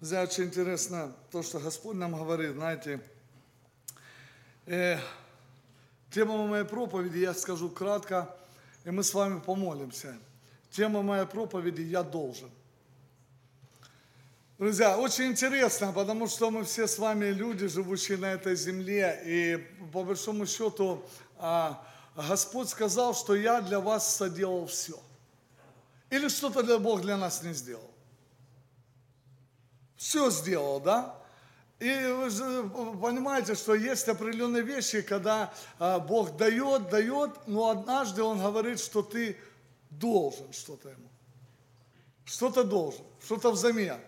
Друзья, очень интересно то, что Господь нам говорит, знаете. Э, тема моей проповеди, я скажу кратко, и мы с вами помолимся. Тема моей проповеди «Я должен». Друзья, очень интересно, потому что мы все с вами люди, живущие на этой земле, и по большому счету а, Господь сказал, что я для вас соделал все. Или что-то для Бог для нас не сделал. Все сделал, да? И вы же понимаете, что есть определенные вещи, когда а, Бог дает, дает, но однажды Он говорит, что ты должен что-то Ему. Что-то должен, что-то взамен.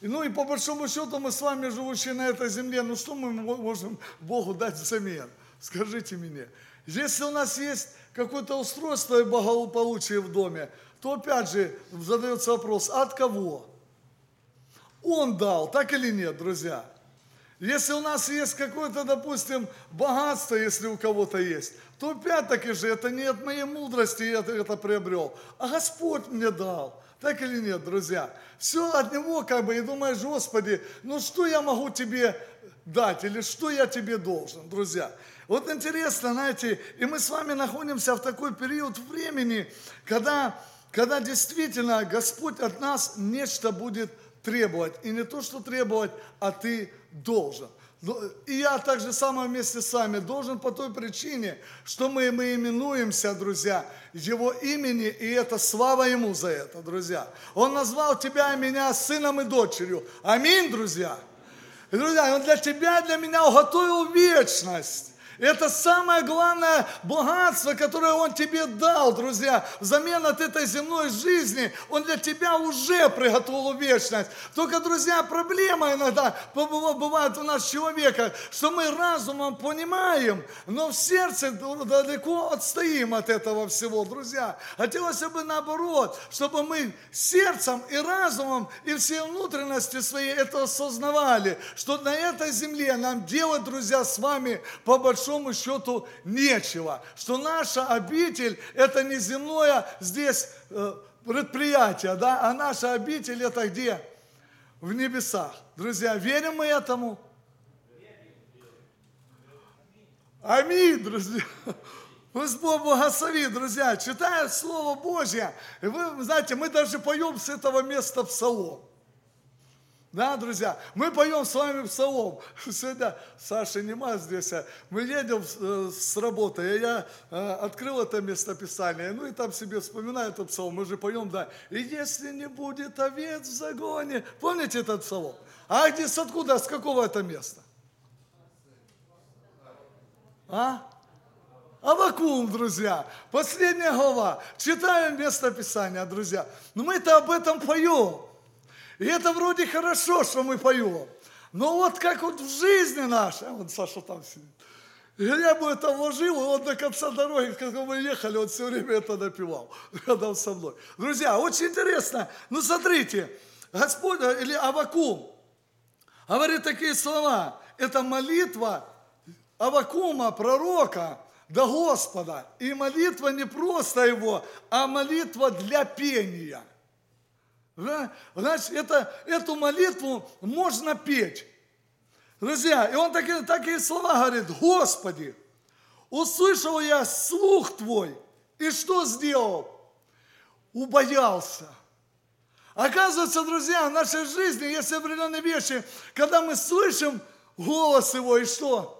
И, ну и по большому счету мы с вами, живущие на этой земле, ну что мы можем Богу дать взамен? Скажите мне. Если у нас есть какое-то устройство и благополучие в доме, то опять же задается вопрос, от кого? Он дал, так или нет, друзья? Если у нас есть какое-то, допустим, богатство, если у кого-то есть, то опять-таки же это не от моей мудрости я это приобрел, а Господь мне дал. Так или нет, друзья? Все от Него как бы, и думаешь, Господи, ну что я могу тебе дать, или что я тебе должен, друзья? Вот интересно, знаете, и мы с вами находимся в такой период времени, когда, когда действительно Господь от нас нечто будет требовать. И не то, что требовать, а ты должен. И я также самое вместе с вами должен по той причине, что мы, мы именуемся, друзья, Его имени, и это слава Ему за это, друзья. Он назвал тебя и меня сыном и дочерью. Аминь, друзья. Друзья, Он для тебя и для меня уготовил вечность. Это самое главное богатство, которое Он тебе дал, друзья. Взамен от этой земной жизни Он для тебя уже приготовил вечность. Только, друзья, проблема иногда бывает у нас человека, что мы разумом понимаем, но в сердце далеко отстоим от этого всего, друзья. Хотелось бы наоборот, чтобы мы сердцем и разумом и все внутренности своей это осознавали, что на этой земле нам делать, друзья, с вами по большому большому счету нечего. Что наша обитель – это не земное здесь э, предприятие, да, а наша обитель – это где? В небесах. Друзья, верим мы этому? Аминь, друзья. Господь благослови, друзья, читая Слово Божье, и вы знаете, мы даже поем с этого места псалом. Да, друзья, мы поем с вами псалом. Сегодня Саша нема здесь. А мы едем э, с работы, и я э, открыл это местописание, ну и там себе вспоминаю этот псалом. Мы же поем, да, и если не будет овец в загоне. Помните этот псалом? А где, с откуда, с какого это места? А? Авакум, друзья. Последняя глава. Читаем местописание, друзья. Но мы-то об этом поем. И это вроде хорошо, что мы поем. Но вот как вот в жизни нашей, вот Саша там сидит, я бы это вложил, и он до конца дороги, когда мы ехали, он все время это напевал рядом со мной. Друзья, очень интересно. Ну, смотрите, Господь, или Авакум, говорит такие слова. Это молитва Авакума, пророка, до Господа. И молитва не просто его, а молитва для пения – Значит, это, эту молитву можно петь. Друзья, и он такие, такие слова говорит, Господи, услышал я слух Твой, и что сделал? Убоялся. Оказывается, друзья, в нашей жизни есть определенные вещи, когда мы слышим голос Его, и что?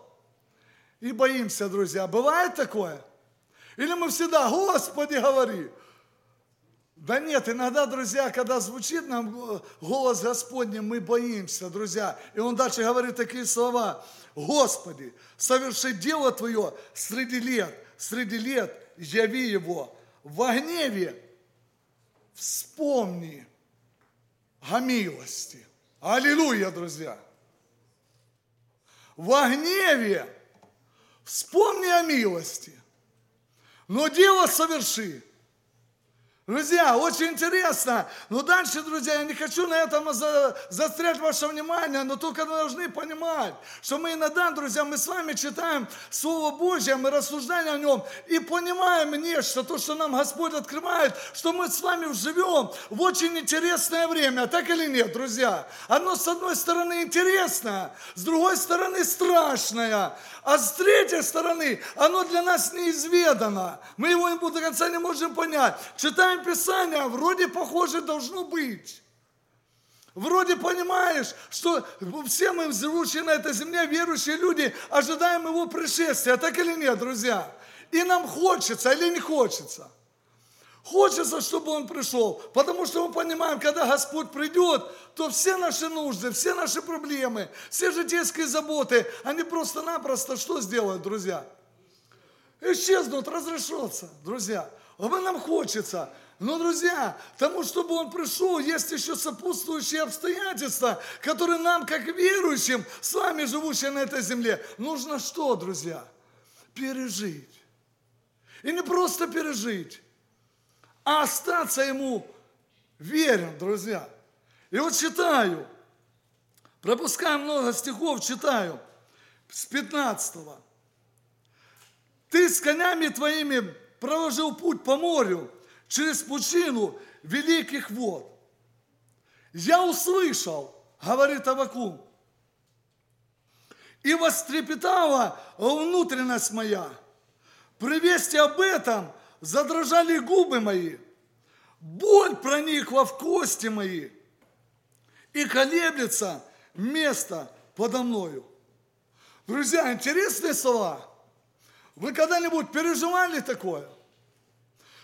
И боимся, друзья. Бывает такое? Или мы всегда, Господи, говори. Да нет, иногда, друзья, когда звучит нам голос Господний, мы боимся, друзья. И он дальше говорит такие слова. Господи, соверши дело Твое среди лет, среди лет яви его. В гневе вспомни о милости. Аллилуйя, друзья. В гневе вспомни о милости. Но дело соверши Друзья, очень интересно. Но дальше, друзья, я не хочу на этом за, застрять ваше внимание, но только должны понимать, что мы иногда, друзья, мы с вами читаем Слово Божье, мы рассуждаем о нем и понимаем нечто, то, что нам Господь открывает, что мы с вами живем в очень интересное время, так или нет, друзья? Оно, с одной стороны, интересное, с другой стороны, страшное, а с третьей стороны, оно для нас неизведано. Мы его до конца не можем понять. Читаем Писание, вроде похоже должно быть. Вроде понимаешь, что все мы, живущие на этой земле, верующие люди, ожидаем Его пришествия, так или нет, друзья? И нам хочется или не хочется? Хочется, чтобы Он пришел, потому что мы понимаем, когда Господь придет, то все наши нужды, все наши проблемы, все житейские заботы, они просто-напросто что сделают, друзья? Исчезнут, разрешатся, друзья. А мы нам хочется. Но, друзья, тому, чтобы он пришел, есть еще сопутствующие обстоятельства, которые нам, как верующим, с вами, живущим на этой земле, нужно что, друзья? Пережить. И не просто пережить, а остаться ему верен, друзья. И вот читаю, пропускаю много стихов, читаю с 15 -го. Ты с конями твоими проложил путь по морю, через пучину великих вод. Я услышал, говорит Авакум, и вострепетала внутренность моя. При вести об этом задрожали губы мои, боль проникла в кости мои, и колеблется место подо мною. Друзья, интересные слова. Вы когда-нибудь переживали такое?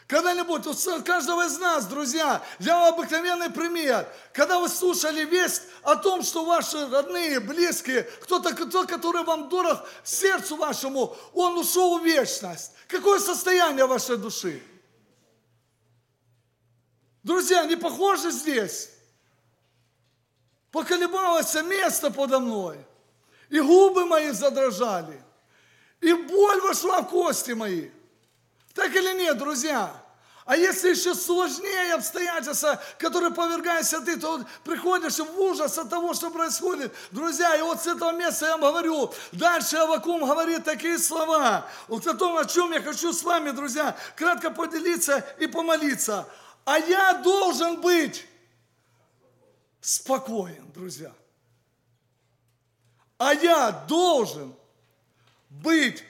Когда-нибудь, у каждого из нас, друзья, я вам обыкновенный пример. Когда вы слушали весть о том, что ваши родные, близкие, кто-то, кто, который вам дорог сердцу вашему, он ушел в вечность. Какое состояние вашей души? Друзья, не похоже здесь? Поколебалось место подо мной, и губы мои задрожали, и боль вошла в кости мои. Так или нет, друзья? А если еще сложнее обстоятельства, которые повергаешься ты, то приходишь в ужас от того, что происходит. Друзья, и вот с этого места я вам говорю, дальше Авакум говорит такие слова. Вот о том, о чем я хочу с вами, друзья, кратко поделиться и помолиться. А я должен быть спокоен, друзья. А я должен быть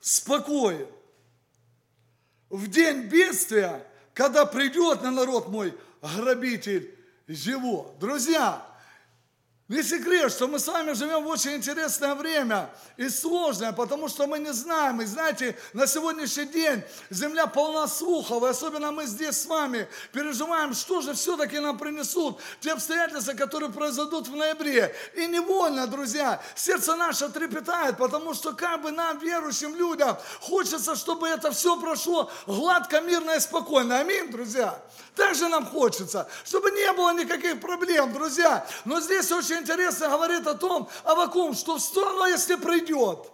спокоен в день бедствия, когда придет на народ мой грабитель его. Друзья, не секрет, что мы с вами живем в очень интересное время и сложное, потому что мы не знаем. И знаете, на сегодняшний день земля полна слухов, и особенно мы здесь с вами переживаем, что же все-таки нам принесут те обстоятельства, которые произойдут в ноябре. И невольно, друзья, сердце наше трепетает, потому что как бы нам, верующим людям, хочется, чтобы это все прошло гладко, мирно и спокойно. Аминь, друзья. Так же нам хочется, чтобы не было никаких проблем, друзья. Но здесь очень интересно говорит о том, Авакум, что в сторону, если придет,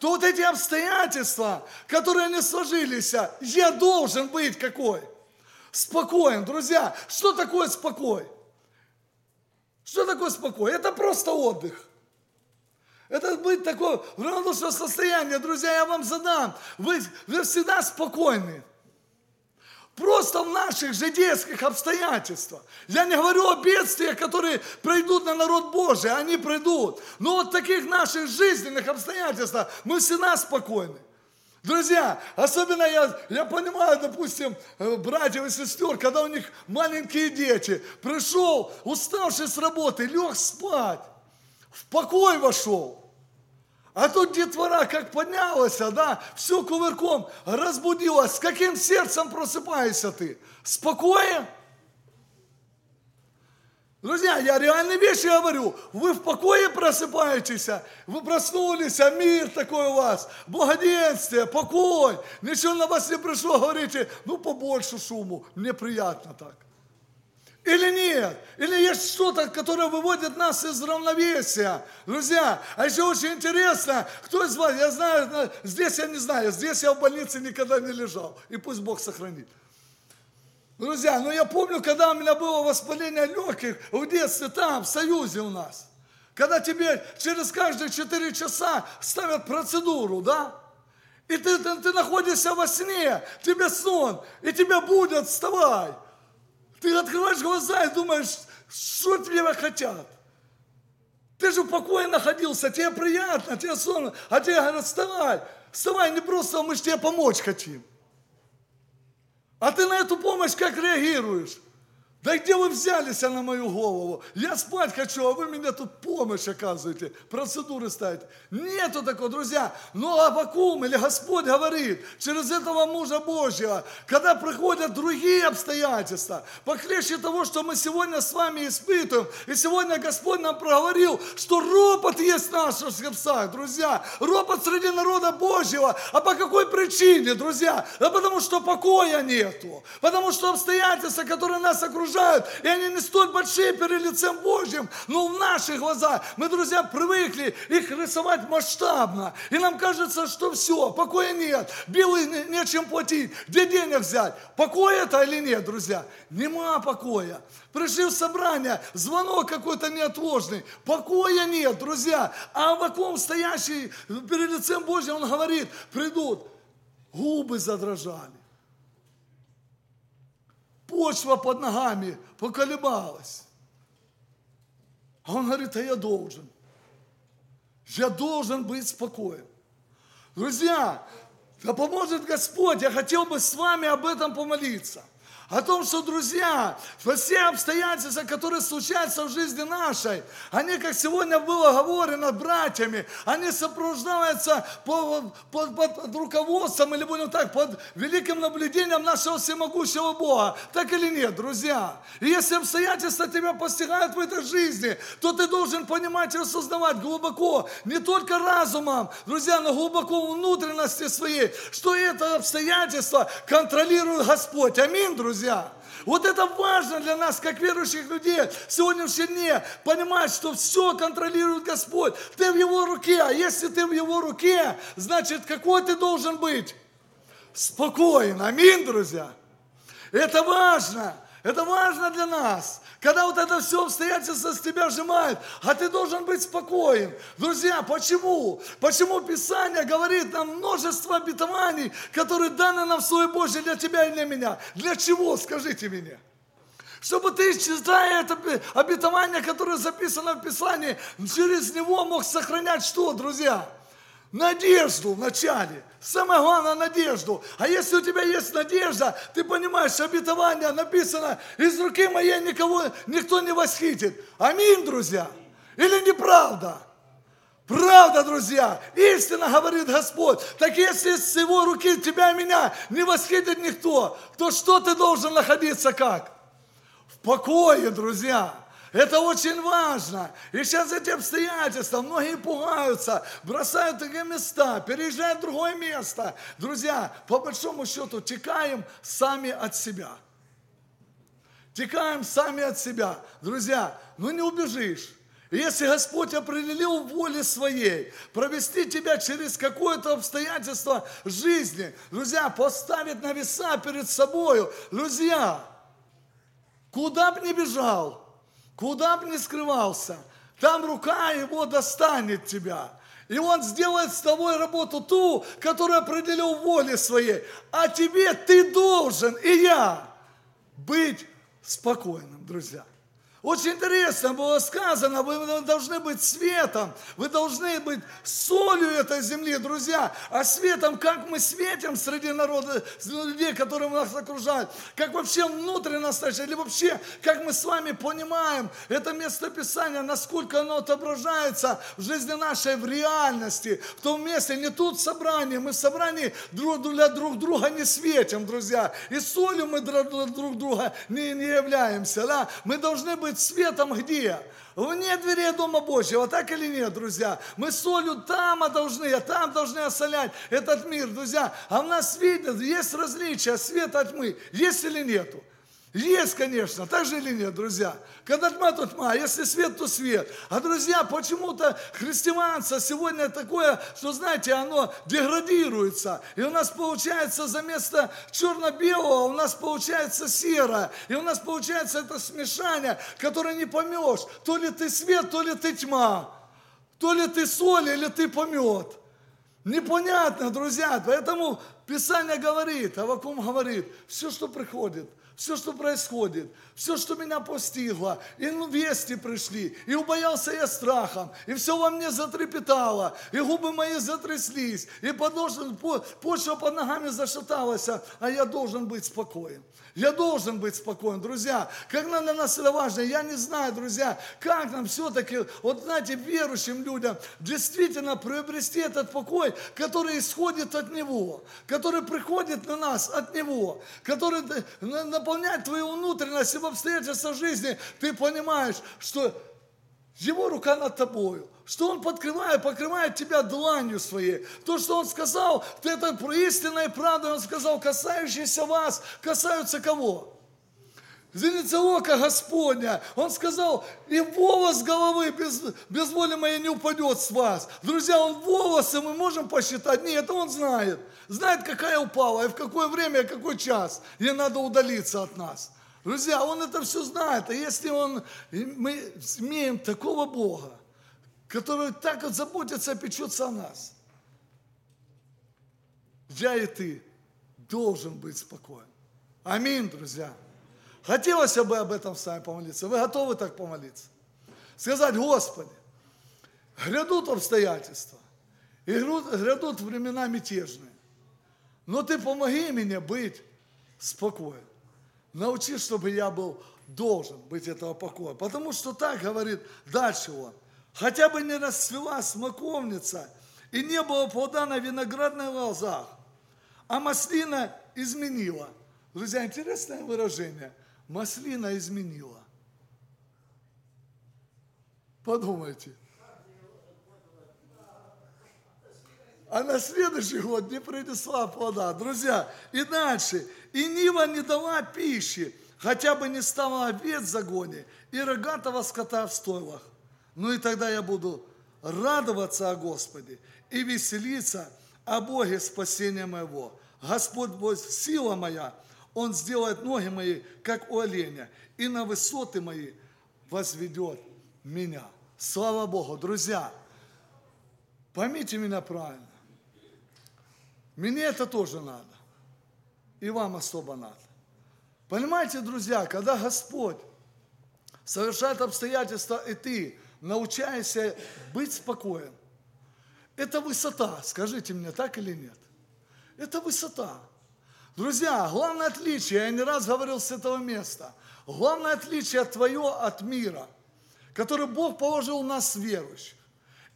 то вот эти обстоятельства, которые не сложились, я должен быть какой? Спокоен, друзья. Что такое спокой? Что такое спокой? Это просто отдых. Это быть такое равнодушное состояние, друзья, я вам задам. Вы, вы всегда спокойны. Просто в наших житейских обстоятельствах. Я не говорю о бедствиях, которые пройдут на народ Божий, они пройдут. Но вот таких наших жизненных обстоятельствах мы всегда спокойны. Друзья, особенно я, я понимаю, допустим, э, братьев и сестер, когда у них маленькие дети, пришел, уставший с работы, лег спать, в покой вошел. А тут детвора как поднялась, да, все кувырком разбудилась. С каким сердцем просыпаешься ты? Спокоен? Друзья, я реальные вещи говорю. Вы в покое просыпаетесь, вы проснулись, а мир такой у вас, благоденствие, покой. Ничего на вас не пришло, говорите, ну побольше шуму, мне приятно так. Или нет? Или есть что-то, которое выводит нас из равновесия? Друзья, а еще очень интересно, кто из вас, я знаю, здесь я не знаю, здесь я в больнице никогда не лежал, и пусть Бог сохранит. Друзья, ну я помню, когда у меня было воспаление легких в детстве там, в Союзе у нас. Когда тебе через каждые 4 часа ставят процедуру, да? И ты, ты, ты находишься во сне, тебе сон, и тебя будут, вставай. Ты открываешь глаза и думаешь, что тебя хотят. Ты же в покое находился, тебе приятно, тебе сон, а тебе говорят, вставай, вставай, не просто мы же тебе помочь хотим. А ты на эту помощь как реагируешь? Да где вы взялись на мою голову? Я спать хочу, а вы мне тут помощь оказываете, процедуры ставите. Нету такого, друзья. Но Авакум или Господь говорит через этого мужа Божьего, когда приходят другие обстоятельства, похлеще того, что мы сегодня с вами испытываем, и сегодня Господь нам проговорил, что ропот есть в наших сердцах, друзья. Ропот среди народа Божьего. А по какой причине, друзья? Да потому что покоя нету. Потому что обстоятельства, которые нас окружают, окружают, и они не столь большие перед лицем Божьим, но в наших глазах. Мы, друзья, привыкли их рисовать масштабно, и нам кажется, что все, покоя нет, белый нечем платить, где денег взять, покой это или нет, друзья? Нема покоя. Пришли в собрание, звонок какой-то неотложный, покоя нет, друзья. А вакуум стоящий перед лицем Божьим, он говорит, придут, губы задрожали почва под ногами поколебалась. А он говорит, а я должен. Я должен быть спокоен. Друзья, да поможет Господь, я хотел бы с вами об этом помолиться о том, что, друзья, все обстоятельства, которые случаются в жизни нашей, они, как сегодня было говорено братьями, они сопровождаются под, под, под руководством, или будем так, под великим наблюдением нашего всемогущего Бога. Так или нет, друзья? И если обстоятельства тебя постигают в этой жизни, то ты должен понимать и осознавать глубоко, не только разумом, друзья, но глубоко внутренности своей, что это обстоятельство контролирует Господь. Аминь, друзья друзья. Вот это важно для нас, как верующих людей, в сегодняшнем дне, понимать, что все контролирует Господь. Ты в Его руке, а если ты в Его руке, значит, какой ты должен быть? Спокоен. Аминь, друзья. Это важно. Это важно для нас. Когда вот это все обстоятельства с тебя сжимает, а ты должен быть спокоен. Друзья, почему? Почему Писание говорит нам множество обетований, которые даны нам в Слове Божье для тебя и для меня? Для чего, скажите мне? Чтобы ты, читая это обетование, которое записано в Писании, через него мог сохранять что, друзья? Надежду вначале. Самое главное надежду. А если у тебя есть надежда, ты понимаешь, обетование написано, из руки моей никого, никто не восхитит. Аминь, друзья. Или неправда? Правда, друзья, истинно говорит Господь. Так если с его руки тебя и меня не восхитит никто, то что ты должен находиться как? В покое, друзья. Это очень важно. И сейчас эти обстоятельства, многие пугаются, бросают такие места, переезжают в другое место. Друзья, по большому счету, текаем сами от себя. Текаем сами от себя. Друзья, ну не убежишь. Если Господь определил в воле своей провести тебя через какое-то обстоятельство жизни, друзья, поставить на веса перед собою, друзья, куда бы ни бежал, Куда бы ни скрывался, там рука его достанет тебя. И он сделает с тобой работу ту, которую определил в воле своей. А тебе ты должен, и я, быть спокойным, друзья. Очень интересно было сказано, вы должны быть светом, вы должны быть солью этой земли, друзья. А светом, как мы светим среди народа, людей, которые нас окружают, как вообще внутренне стоишь, или вообще, как мы с вами понимаем это местописание, насколько оно отображается в жизни нашей, в реальности, в том месте, не тут в собрании, мы в собрании друг для друг друга не светим, друзья. И солью мы друг друга не, не являемся, да. Мы должны быть быть светом где? Вне дверей Дома Божьего, так или нет, друзья? Мы солью там а должны, а там должны осолять этот мир, друзья. А у нас видно, есть различия света от тьмы, есть или нету? Есть, конечно, так же или нет, друзья? Когда тьма, то тьма, если свет, то свет. А, друзья, почему-то христианство сегодня такое, что, знаете, оно деградируется. И у нас получается за место черно-белого, у нас получается серое. И у нас получается это смешание, которое не поймешь, то ли ты свет, то ли ты тьма. То ли ты соль, или ты помет. Непонятно, друзья. Поэтому Писание говорит, Авакум говорит, все, что приходит – все, что происходит, все, что меня постигло, и ну, вести пришли, и убоялся я страхом, и все во мне затрепетало, и губы мои затряслись, и подошва, почва под ногами зашаталась, а я должен быть спокоен. Я должен быть спокоен, друзья. Как нам для нас это важно, я не знаю, друзья, как нам все-таки, вот знаете, верующим людям действительно приобрести этот покой, который исходит от Него, который приходит на нас от Него, который наполняет твою внутренность и в обстоятельствах жизни. Ты понимаешь, что его рука над тобою, что Он подкрывает, покрывает тебя дланью своей. То, что Он сказал, это истинная правда, Он сказал, касающиеся вас, касаются кого? Зеница ока Господня. Он сказал, и волос головы без, без воли моей не упадет с вас. Друзья, он волосы мы можем посчитать? Нет, это он знает. Знает, какая упала, и в какое время, и какой час. Ей надо удалиться от нас. Друзья, Он это все знает. А если Он, мы имеем такого Бога, который так вот заботится, печется о нас, я и ты должен быть спокоен. Аминь, друзья. Хотелось бы об этом с вами помолиться. Вы готовы так помолиться? Сказать, Господи, грядут обстоятельства, и грядут времена мятежные. Но Ты помоги мне быть спокоен. Научи, чтобы я был должен быть этого покоя. Потому что так говорит дальше он. Хотя бы не расцвела смоковница, и не было плода на виноградных лозах, а маслина изменила. Друзья, интересное выражение. Маслина изменила. Подумайте. а на следующий год не принесла плода. Друзья, и дальше. И Нива не дала пищи, хотя бы не стала овец в загоне и рогатого скота в стойлах. Ну и тогда я буду радоваться о Господе и веселиться о Боге спасения моего. Господь Бог, сила моя, Он сделает ноги мои, как у оленя, и на высоты мои возведет меня. Слава Богу, друзья, поймите меня правильно. Мне это тоже надо. И вам особо надо. Понимаете, друзья, когда Господь совершает обстоятельства, и ты научаешься быть спокоен, это высота, скажите мне, так или нет? Это высота. Друзья, главное отличие, я не раз говорил с этого места, главное отличие твое от мира, который Бог положил нас верующих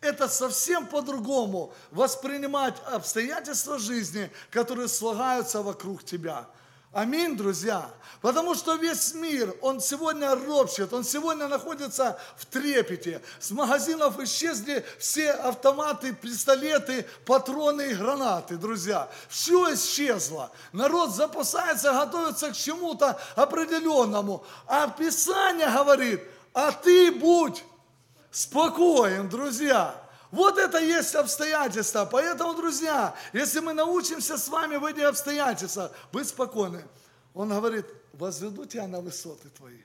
это совсем по-другому воспринимать обстоятельства жизни, которые слагаются вокруг тебя. Аминь, друзья. Потому что весь мир, он сегодня ропщет, он сегодня находится в трепете. С магазинов исчезли все автоматы, пистолеты, патроны и гранаты, друзья. Все исчезло. Народ запасается, готовится к чему-то определенному. А Писание говорит, а ты будь спокоен, друзья. Вот это есть обстоятельства. Поэтому, друзья, если мы научимся с вами в эти обстоятельства быть спокойны, он говорит, возведу тебя на высоты твои.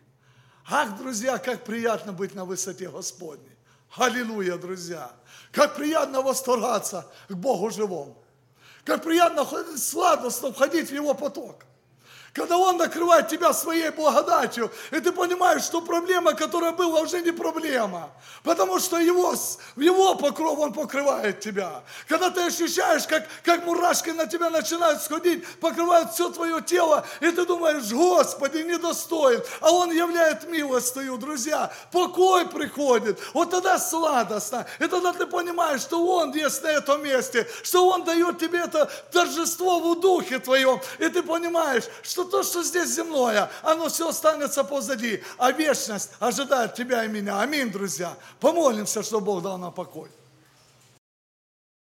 Ах, друзья, как приятно быть на высоте Господней. Аллилуйя, друзья. Как приятно восторгаться к Богу живому. Как приятно сладостно входить в Его поток. Когда Он накрывает тебя своей благодатью, и ты понимаешь, что проблема, которая была, уже не проблема. Потому что Его, Его покров Он покрывает тебя. Когда ты ощущаешь, как, как мурашки на тебя начинают сходить, покрывают все твое тело, и ты думаешь, Господи, недостоин. А Он являет милостью, друзья. Покой приходит. Вот тогда сладостно. И тогда ты понимаешь, что Он есть на этом месте, что Он дает тебе это торжество в духе твоем. И ты понимаешь, что что то, что здесь земное, оно все останется позади, а вечность ожидает тебя и меня. Аминь, друзья. Помолимся, чтобы Бог дал нам покой.